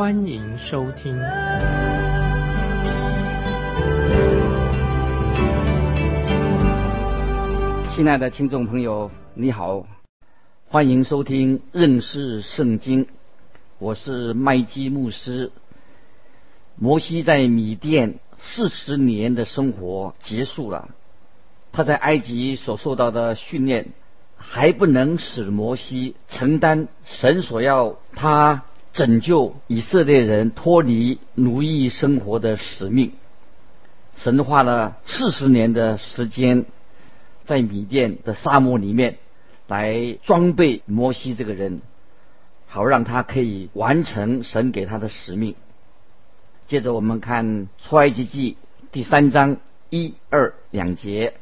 欢迎收听。亲爱的听众朋友，你好，欢迎收听认识圣经，我是麦基牧师。摩西在米甸四十年的生活结束了。他在埃及所受到的训练，还不能使摩西承担神所要他拯救以色列人脱离奴役生活的使命。神花了四十年的时间，在米甸的沙漠里面来装备摩西这个人，好让他可以完成神给他的使命。接着我们看出埃及记第三章一二两节。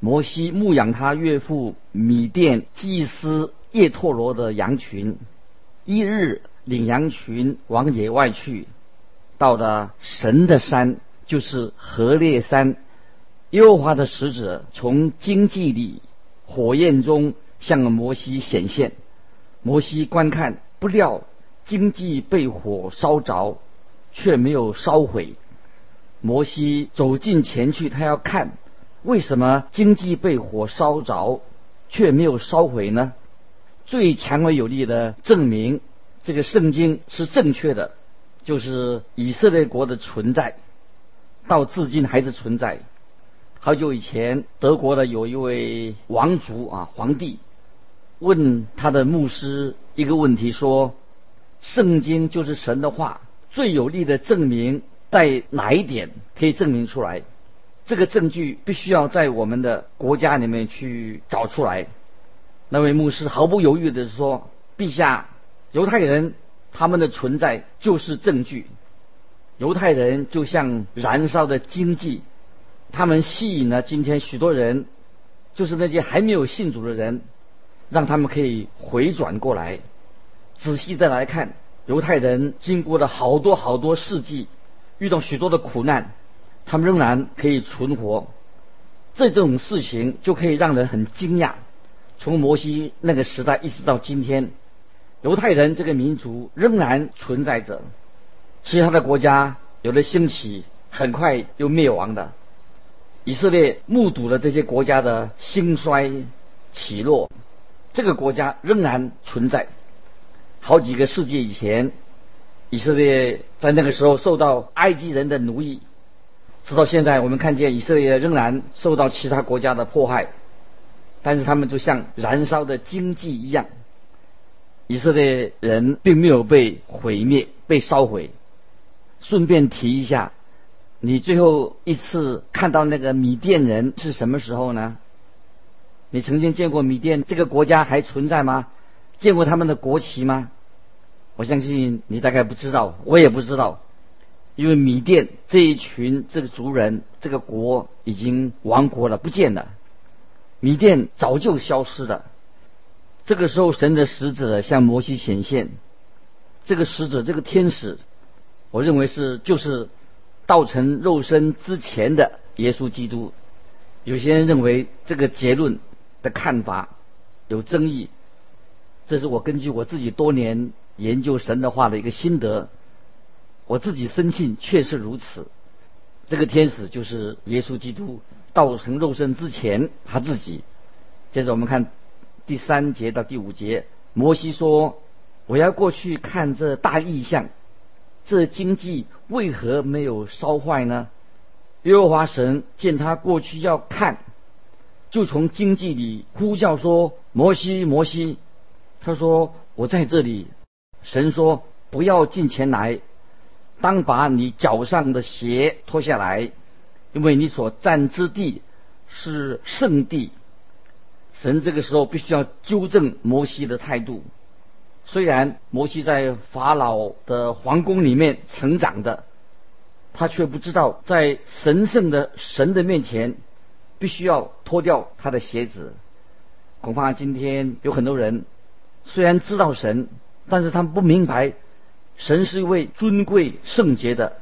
摩西牧养他岳父米甸祭司叶拓罗的羊群，一日领羊群往野外去，到了神的山，就是河烈山。耶和华的使者从荆棘里火焰中向摩西显现，摩西观看，不料荆棘被火烧着，却没有烧毁。摩西走近前去，他要看。为什么经济被火烧着，却没有烧毁呢？最强而有力的证明，这个圣经是正确的，就是以色列国的存在，到至今还是存在。好久以前，德国的有一位王族啊，皇帝问他的牧师一个问题，说：“圣经就是神的话，最有力的证明在哪一点可以证明出来？”这个证据必须要在我们的国家里面去找出来。那位牧师毫不犹豫的说：“陛下，犹太人他们的存在就是证据。犹太人就像燃烧的经济，他们吸引了今天许多人，就是那些还没有信主的人，让他们可以回转过来。仔细再来看，犹太人经过了好多好多世纪，遇到许多的苦难。”他们仍然可以存活，这种事情就可以让人很惊讶。从摩西那个时代一直到今天，犹太人这个民族仍然存在着。其他的国家有了兴起，很快又灭亡的。以色列目睹了这些国家的兴衰起落，这个国家仍然存在。好几个世纪以前，以色列在那个时候受到埃及人的奴役。直到现在，我们看见以色列仍然受到其他国家的迫害，但是他们就像燃烧的经济一样。以色列人并没有被毁灭、被烧毁。顺便提一下，你最后一次看到那个米甸人是什么时候呢？你曾经见过米甸这个国家还存在吗？见过他们的国旗吗？我相信你大概不知道，我也不知道。因为米甸这一群这个族人，这个国已经亡国了，不见了。米甸早就消失了。这个时候，神的使者向摩西显现。这个使者，这个天使，我认为是就是道成肉身之前的耶稣基督。有些人认为这个结论的看法有争议。这是我根据我自己多年研究神的话的一个心得。我自己深信确实如此，这个天使就是耶稣基督道成肉身之前他自己。接着我们看第三节到第五节，摩西说：“我要过去看这大异象，这经济为何没有烧坏呢？”耶和华神见他过去要看，就从经济里呼叫说：“摩西，摩西！”他说：“我在这里。”神说：“不要进前来。”当把你脚上的鞋脱下来，因为你所站之地是圣地。神这个时候必须要纠正摩西的态度。虽然摩西在法老的皇宫里面成长的，他却不知道在神圣的神的面前，必须要脱掉他的鞋子。恐怕今天有很多人虽然知道神，但是他们不明白神是一位尊贵圣洁的。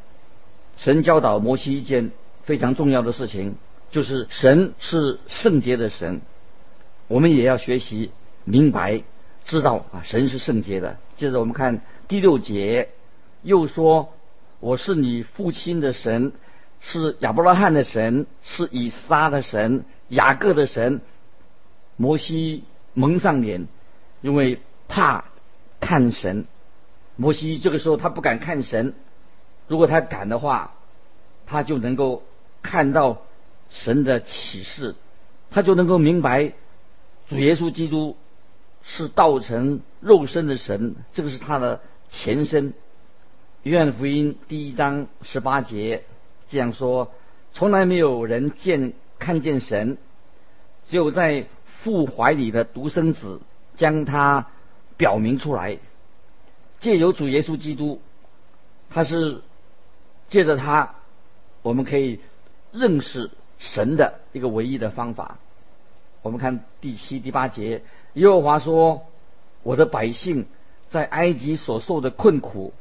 神教导摩西一件非常重要的事情，就是神是圣洁的神。我们也要学习明白，知道啊，神是圣洁的。接着我们看第六节，又说：“我是你父亲的神，是亚伯拉罕的神，是以撒的神，雅各的神。”摩西蒙上脸，因为怕看神。摩西这个时候他不敢看神。如果他敢的话，他就能够看到神的启示，他就能够明白主耶稣基督是道成肉身的神，这个是他的前身。约翰福音第一章十八节这样说：从来没有人见看见神，只有在父怀里的独生子将他表明出来，借由主耶稣基督，他是。借着他，我们可以认识神的一个唯一的方法。我们看第七、第八节，耶和华说：“我的百姓在埃及所受的困苦，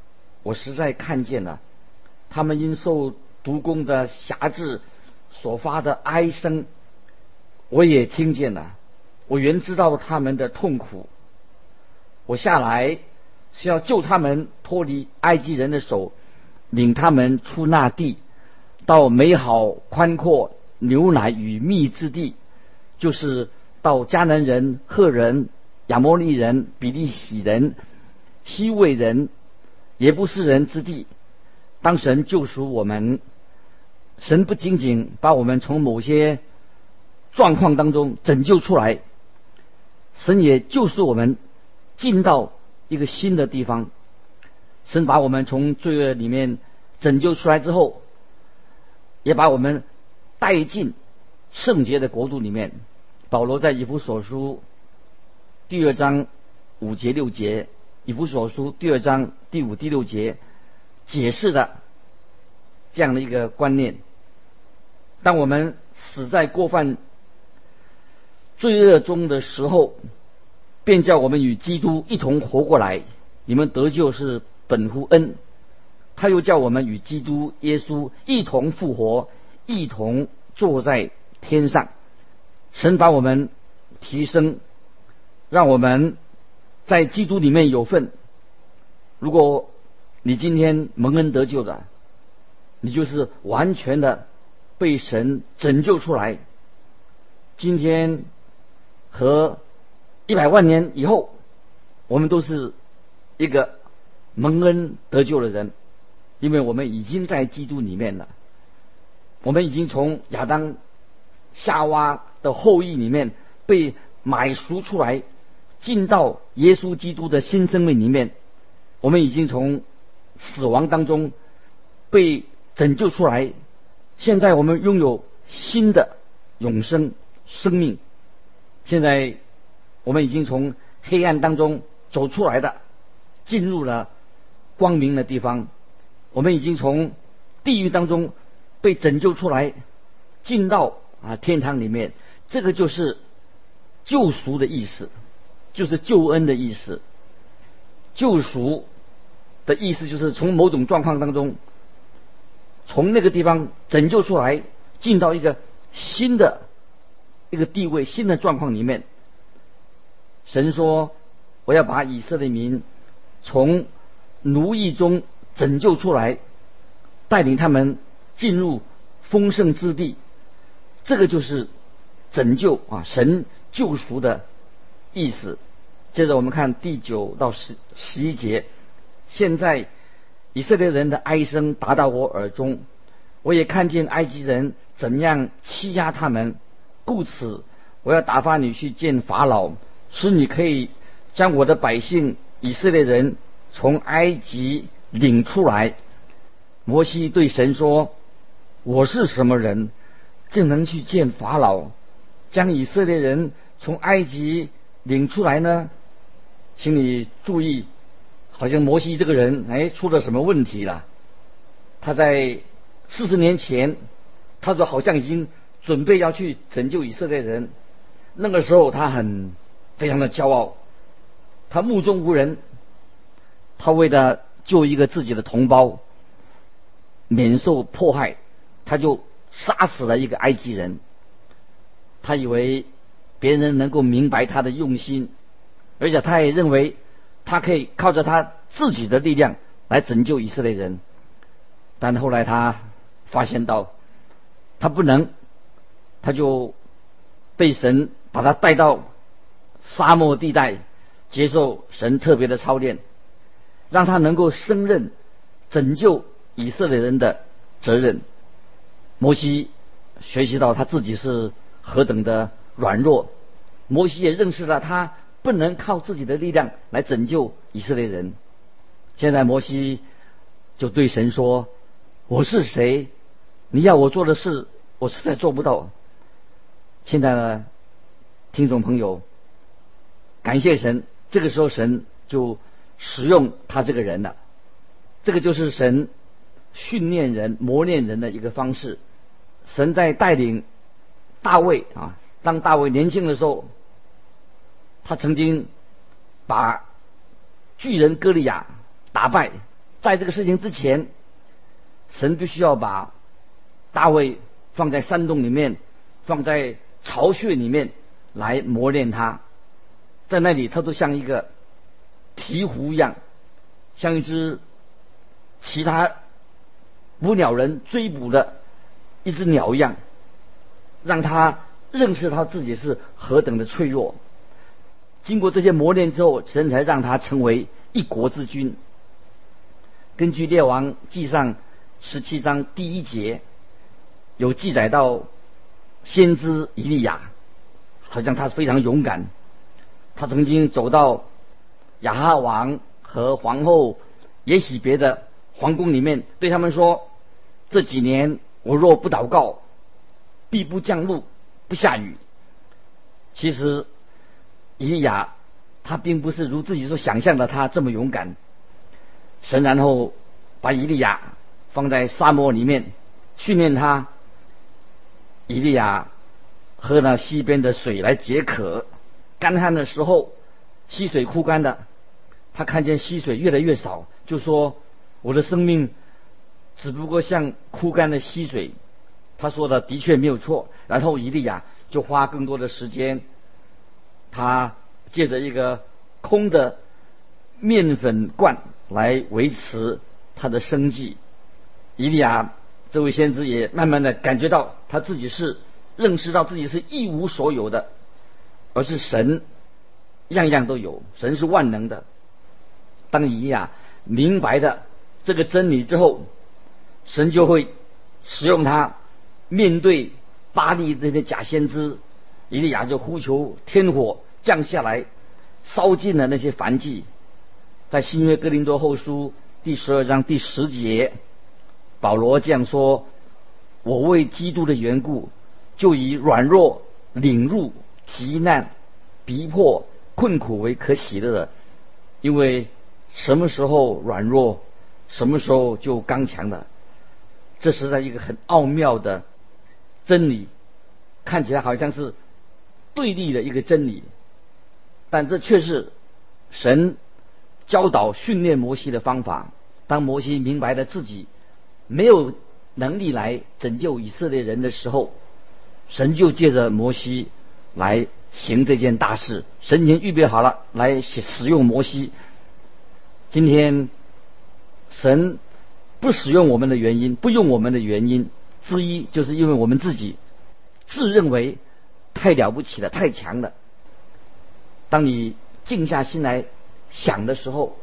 我实在看见了；他们因受毒弓的辖制所发的哀声，我也听见了。我原知道他们的痛苦，我下来是要救他们脱离埃及人的手。”领他们出那地，到美好宽阔、牛奶与蜜之地，就是到迦南人、赫人、亚摩利人、比利洗人、西魏人、也不是人之地。当神救赎我们，神不仅仅把我们从某些状况当中拯救出来，神也救赎我们进到一个新的地方。神把我们从罪恶里面拯救出来之后，也把我们带进圣洁的国度里面。保罗在以弗所书第二章五节六节，以弗所书第二章第五第六节解释的这样的一个观念：当我们死在过犯罪恶中的时候，便叫我们与基督一同活过来。你们得救是。本乎恩，他又叫我们与基督耶稣一同复活，一同坐在天上。神把我们提升，让我们在基督里面有份。如果你今天蒙恩得救的，你就是完全的被神拯救出来。今天和一百万年以后，我们都是一个。蒙恩得救的人，因为我们已经在基督里面了，我们已经从亚当、夏娃的后裔里面被买赎出来，进到耶稣基督的新生命里面，我们已经从死亡当中被拯救出来，现在我们拥有新的永生生命，现在我们已经从黑暗当中走出来的，进入了。光明的地方，我们已经从地狱当中被拯救出来，进到啊天堂里面。这个就是救赎的意思，就是救恩的意思。救赎的意思就是从某种状况当中，从那个地方拯救出来，进到一个新的一个地位、新的状况里面。神说：“我要把以色列民从。”奴役中拯救出来，带领他们进入丰盛之地，这个就是拯救啊，神救赎的意思。接着我们看第九到十十一节，现在以色列人的哀声达到我耳中，我也看见埃及人怎样欺压他们，故此我要打发你去见法老，使你可以将我的百姓以色列人。从埃及领出来，摩西对神说：“我是什么人，竟能去见法老，将以色列人从埃及领出来呢？”请你注意，好像摩西这个人哎出了什么问题了？他在四十年前，他说好像已经准备要去拯救以色列人。那个时候他很非常的骄傲，他目中无人，他为了救一个自己的同胞免受迫害，他就杀死了一个埃及人。他以为别人能够明白他的用心，而且他也认为他可以靠着他自己的力量来拯救以色列人。但后来他发现到他不能，他就被神把他带到沙漠地带，接受神特别的操练，让他能够胜任拯救以色列人的责任。摩西学习到他自己是。何等的软弱！摩西也认识了他不能靠自己的力量来拯救以色列人。现在摩西就对神说：“我是谁？你要我做的事，我实在做不到。”现在呢，听众朋友，感谢神，这个时候神就使用他这个人了。这个就是神训练人、磨练人的一个方式。神在带领。大卫啊，当大卫年轻的时候，他曾经把巨人歌利亚打败。在这个事情之前，神必须要把大卫放在山洞里面，放在巢穴里面来磨练他。在那里，他都像一个鹈鹕一样，像一只其他捕鸟人追捕的一只鸟一样。让他认识他自己是何等的脆弱。经过这些磨练之后，神才让他成为一国之君。根据《列王记上》十七章第一节，有记载到先知以利亚，好像他非常勇敢。他曾经走到亚哈王和皇后也许别的皇宫里面，对他们说：“这几年我若不祷告。”必不降露，不下雨。其实，以利亚他并不是如自己所想象的他这么勇敢。神然后把以利亚放在沙漠里面训练他。以利亚喝了溪边的水来解渴，干旱的时候溪水枯干的，他看见溪水越来越少，就说：“我的生命只不过像枯干的溪水。”他说的的确没有错。然后伊利亚就花更多的时间，他借着一个空的面粉罐来维持他的生计。伊利亚这位先知也慢慢的感觉到他自己是认识到自己是一无所有的，而是神样样都有，神是万能的。当伊利亚明白的这个真理之后，神就会使用他。面对巴利这些假先知，以利亚就呼求天火降下来，烧尽了那些凡祭。在新约哥林多后书第十二章第十节，保罗这样说：“我为基督的缘故，就以软弱、领入极难、逼迫、困苦为可喜乐的，因为什么时候软弱，什么时候就刚强的。这是在一个很奥妙的。”真理看起来好像是对立的一个真理，但这却是神教导训练摩西的方法。当摩西明白了自己没有能力来拯救以色列人的时候，神就借着摩西来行这件大事。神已经预备好了来使用摩西。今天神不使用我们的原因，不用我们的原因。之一就是因为我们自己自认为太了不起了、太强了。当你静下心来想的时候，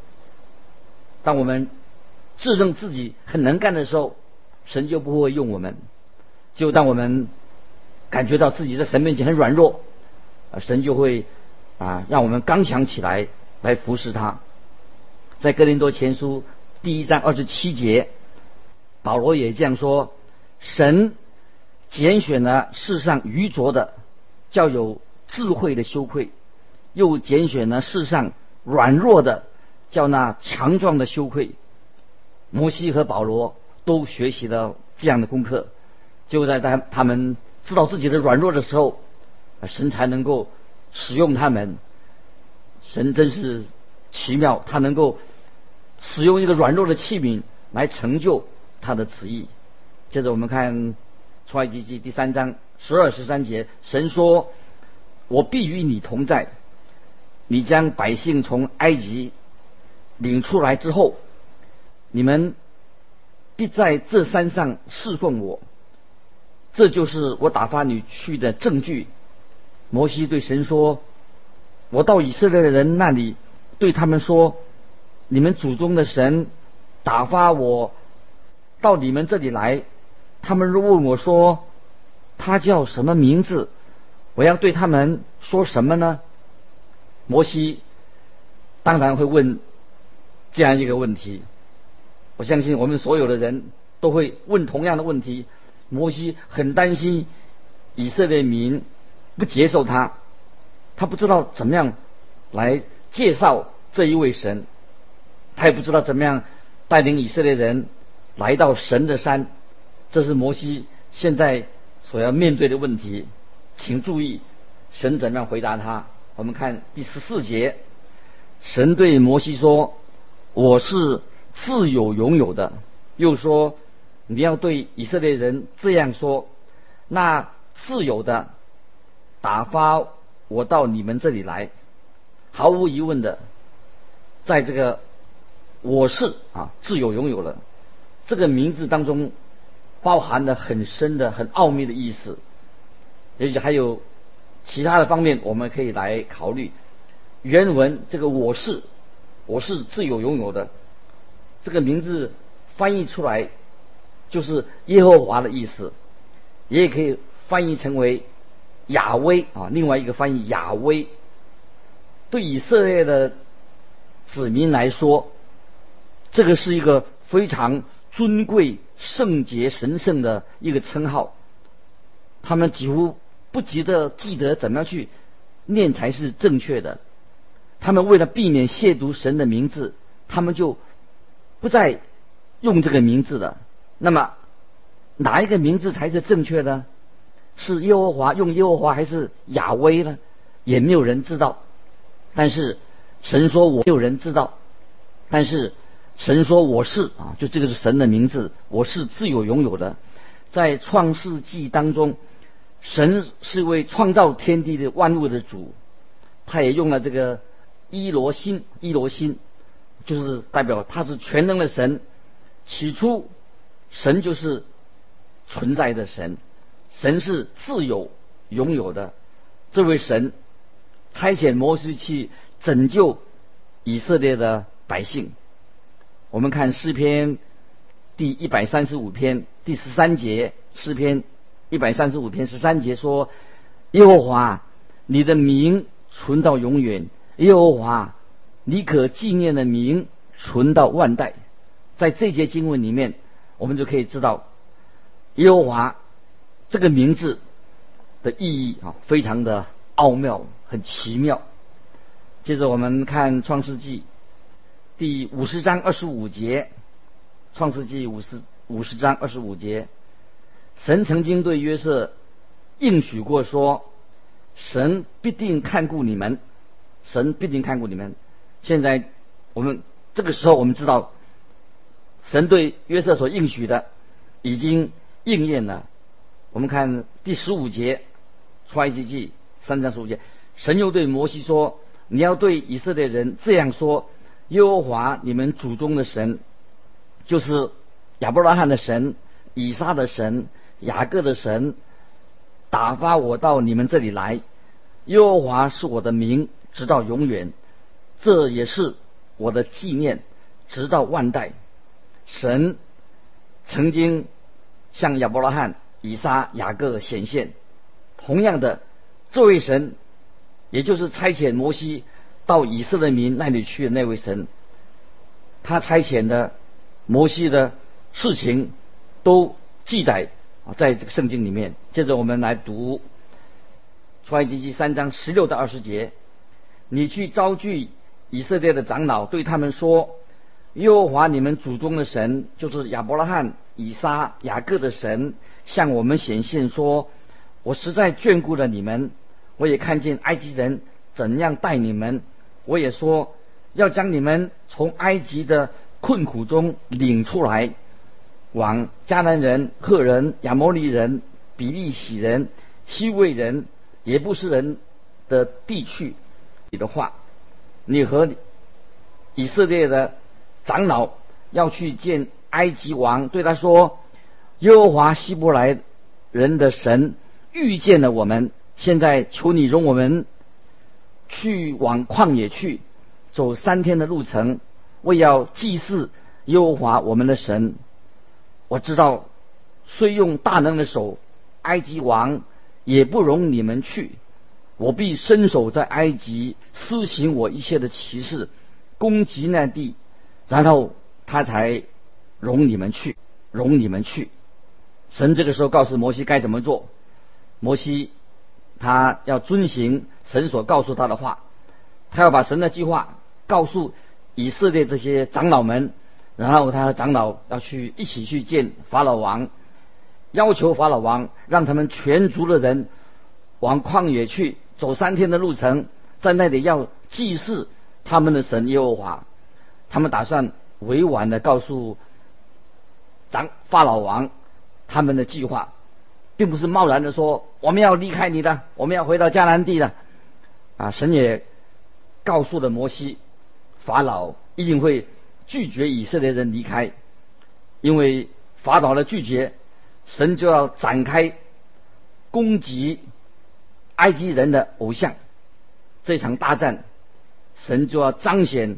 当我们自认自己很能干的时候，神就不会用我们。就当我们感觉到自己在神面前很软弱，啊，神就会啊让我们刚强起来来服侍他。在哥林多前书第一章二十七节，保罗也这样说。神拣选了世上愚拙的，叫有智慧的羞愧；又拣选了世上软弱的，叫那强壮的羞愧。摩西和保罗都学习了这样的功课。就在他他们知道自己的软弱的时候，神才能够使用他们。神真是奇妙，他能够使用一个软弱的器皿来成就他的旨意。接着我们看出埃及记第三章十二十三节，神说：“我必与你同在，你将百姓从埃及领出来之后，你们必在这山上侍奉我。这就是我打发你去的证据。”摩西对神说。我到以色列的人那里，对他们说：“你们祖宗的神打发我到你们这里来。他们若问我说他叫什么名字，我要对他们说什么呢？”摩西当然会问这样一个问题。我相信我们所有的人都会问同样的问题。摩西很担心以色列民不接受他。他不知道怎么样来介绍这一位神，他也不知道怎么样带领以色列人来到神的山，这是摩西现在所要面对的问题。请注意，神怎么样回答他？我们看第十四节，神对摩西说：“我是自有拥有的。”又说：“你要对以色列人这样说，那自由的打发。”我到你们这里来，毫无疑问的，在这个我是啊自有拥有了这个名字当中，包含了很深的、很奥秘的意思，也许还有其他的方面，我们可以来考虑。原文这个我是我是自有拥有的这个名字翻译出来就是耶和华的意思，也可以翻译成为。亚威啊，另外一个翻译亚威，对以色列的子民来说，这个是一个非常尊贵、圣洁、神圣的一个称号。他们几乎不记得记得怎么样去念才是正确的。他们为了避免亵渎神的名字，他们就不再用这个名字了。那么，哪一个名字才是正确的？是耶和华用耶和华还是亚威呢？也没有人知道。但是神说我没有人知道。但是神说我是啊，就这个是神的名字，我是自有拥有的。在创世纪当中，神是为创造天地的万物的主，他也用了这个伊罗心，伊罗心就是代表他是全能的神。起初，神就是存在的神。神是自有拥有的，这位神差遣摩西去拯救以色列的百姓。我们看诗篇第一百三十五篇第十三节，诗篇一百三十五篇十三节说：“耶和华，你的名存到永远；耶和华，你可纪念的名存到万代。”在这节经文里面，我们就可以知道耶和华。这个名字的意义啊，非常的奥妙，很奇妙。接着我们看《创世纪》第五十章二十五节，《创世纪》五十五十章二十五节，神曾经对约瑟应许过说：“神必定看顾你们，神必定看顾你们。”现在我们这个时候，我们知道神对约瑟所应许的已经应验了。我们看第十五节，出埃及记三章十五节，神又对摩西说：“你要对以色列人这样说：耶和华你们祖宗的神，就是亚伯拉罕的神、以撒的神、雅各的神，打发我到你们这里来。耶和华是我的名，直到永远；这也是我的纪念，直到万代。神曾经向亚伯拉罕。”以撒、雅各显现，同样的，这位神，也就是差遣摩西到以色列民那里去的那位神，他差遣的摩西的事情，都记载啊，在这个圣经里面。接着我们来读出埃及记三章十六到二十节，你去招聚以色列的长老，对他们说：耶和华你们祖宗的神，就是亚伯拉罕、以撒、雅各的神，向我们显现说：我实在眷顾了你们，我也看见埃及人怎样待你们，我也说要将你们从埃及的困苦中领出来，往迦南人、赫人、亚摩利人、比利洗人、西魏人、也不是人的地去。你的话，你和以色列的。长老要去见埃及王，对他说：“耶和华希伯来人的神遇见了我们，现在求你容我们去往旷野去，走三天的路程，为要祭祀耶和华我们的神。我知道，虽用大能的手，埃及王也不容你们去。我必伸手在埃及施行我一切的奇事，攻击那地。”然后他才容你们去，容你们去。神这个时候告诉摩西该怎么做。摩西他要遵行神所告诉他的话，他要把神的计划告诉以色列这些长老们，然后他和长老要去一起去见法老王，要求法老王让他们全族的人往旷野去，走三天的路程，在那里要祭祀他们的神耶和华。他们打算委婉的告诉长法老王他们的计划，并不是贸然的说我们要离开你的，我们要回到迦南地的。啊，神也告诉了摩西，法老一定会拒绝以色列人离开，因为法老的拒绝，神就要展开攻击埃及人的偶像，这场大战，神就要彰显。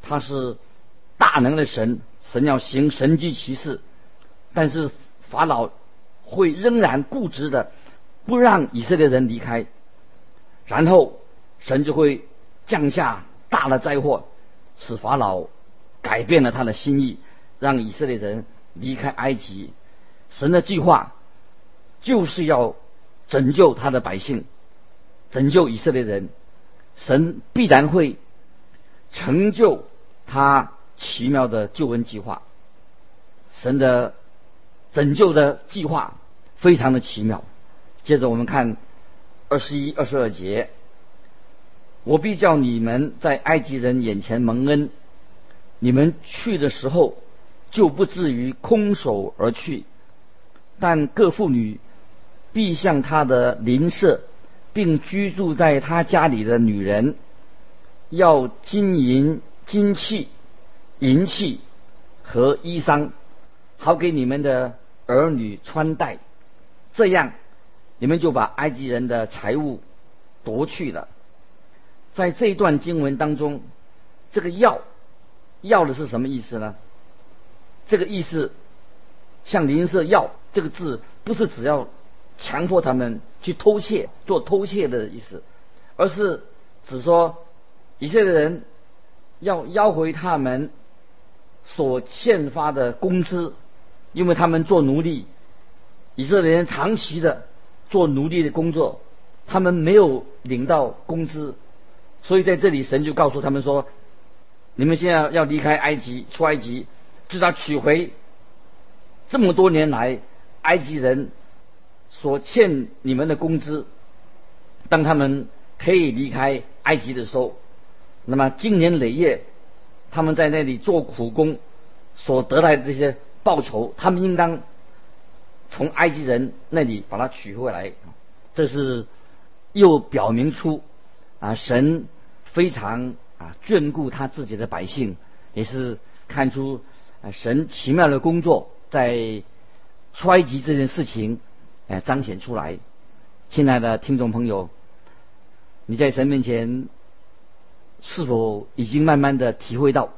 他是大能的神，神要行神迹奇事，但是法老会仍然固执的不让以色列人离开，然后神就会降下大的灾祸，使法老改变了他的心意，让以色列人离开埃及。神的计划就是要拯救他的百姓，拯救以色列人，神必然会成就。他奇妙的救恩计划，神的拯救的计划非常的奇妙。接着我们看二十一、二十二节，我必叫你们在埃及人眼前蒙恩，你们去的时候就不至于空手而去。但各妇女必向他的邻舍，并居住在他家里的女人，要金银。金器、银器和衣裳，好给你们的儿女穿戴，这样你们就把埃及人的财物夺去了。在这一段经文当中，这个要要的是什么意思呢？这个意思，像邻舍要这个字，不是只要强迫他们去偷窃、做偷窃的意思，而是只说以色列人。要要回他们所欠发的工资，因为他们做奴隶，以色列人长期的做奴隶的工作，他们没有领到工资，所以在这里神就告诉他们说：你们现在要离开埃及，出埃及，就要取回这么多年来埃及人所欠你们的工资。当他们可以离开埃及的时候。那么，经年累月，他们在那里做苦工所得来的这些报酬，他们应当从埃及人那里把它取回来。这是又表明出啊，神非常啊眷顾他自己的百姓，也是看出啊神奇妙的工作在埃及这件事情哎彰显出来。亲爱的听众朋友，你在神面前。是否已经慢慢的体会到，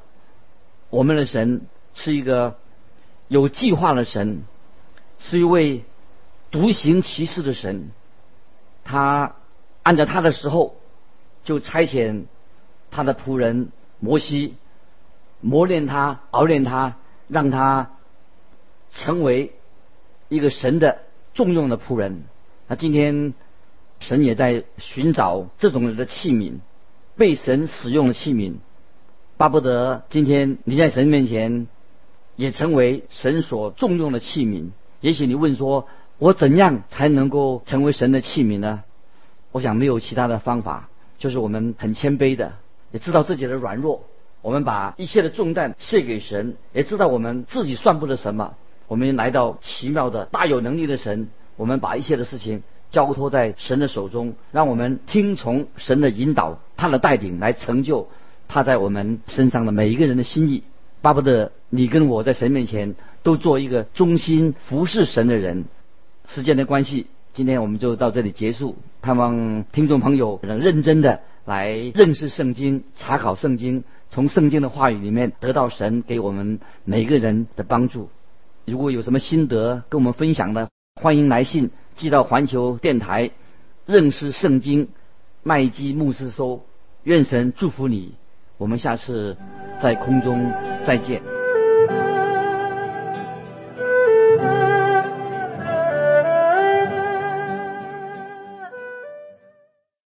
我们的神是一个有计划的神，是一位独行其事的神。他按照他的时候，就差遣他的仆人摩西磨练他、熬练他，让他成为一个神的重用的仆人。那今天神也在寻找这种人的器皿。被神使用的器皿，巴不得今天你在神面前也成为神所重用的器皿。也许你问说，我怎样才能够成为神的器皿呢？我想没有其他的方法，就是我们很谦卑的，也知道自己的软弱，我们把一切的重担卸给神，也知道我们自己算不得什么。我们来到奇妙的大有能力的神，我们把一切的事情交托在神的手中，让我们听从神的引导，他的带领来成就他在我们身上的每一个人的心意。巴不得你跟我在神面前都做一个忠心服侍神的人。时间的关系，今天我们就到这里结束。盼望听众朋友能认真的来认识圣经，查考圣经，从圣经的话语里面得到神给我们每个人的帮助。如果有什么心得跟我们分享的，欢迎来信寄到环球电台认识圣经麦基牧师收。愿神祝福你，我们下次在空中再见。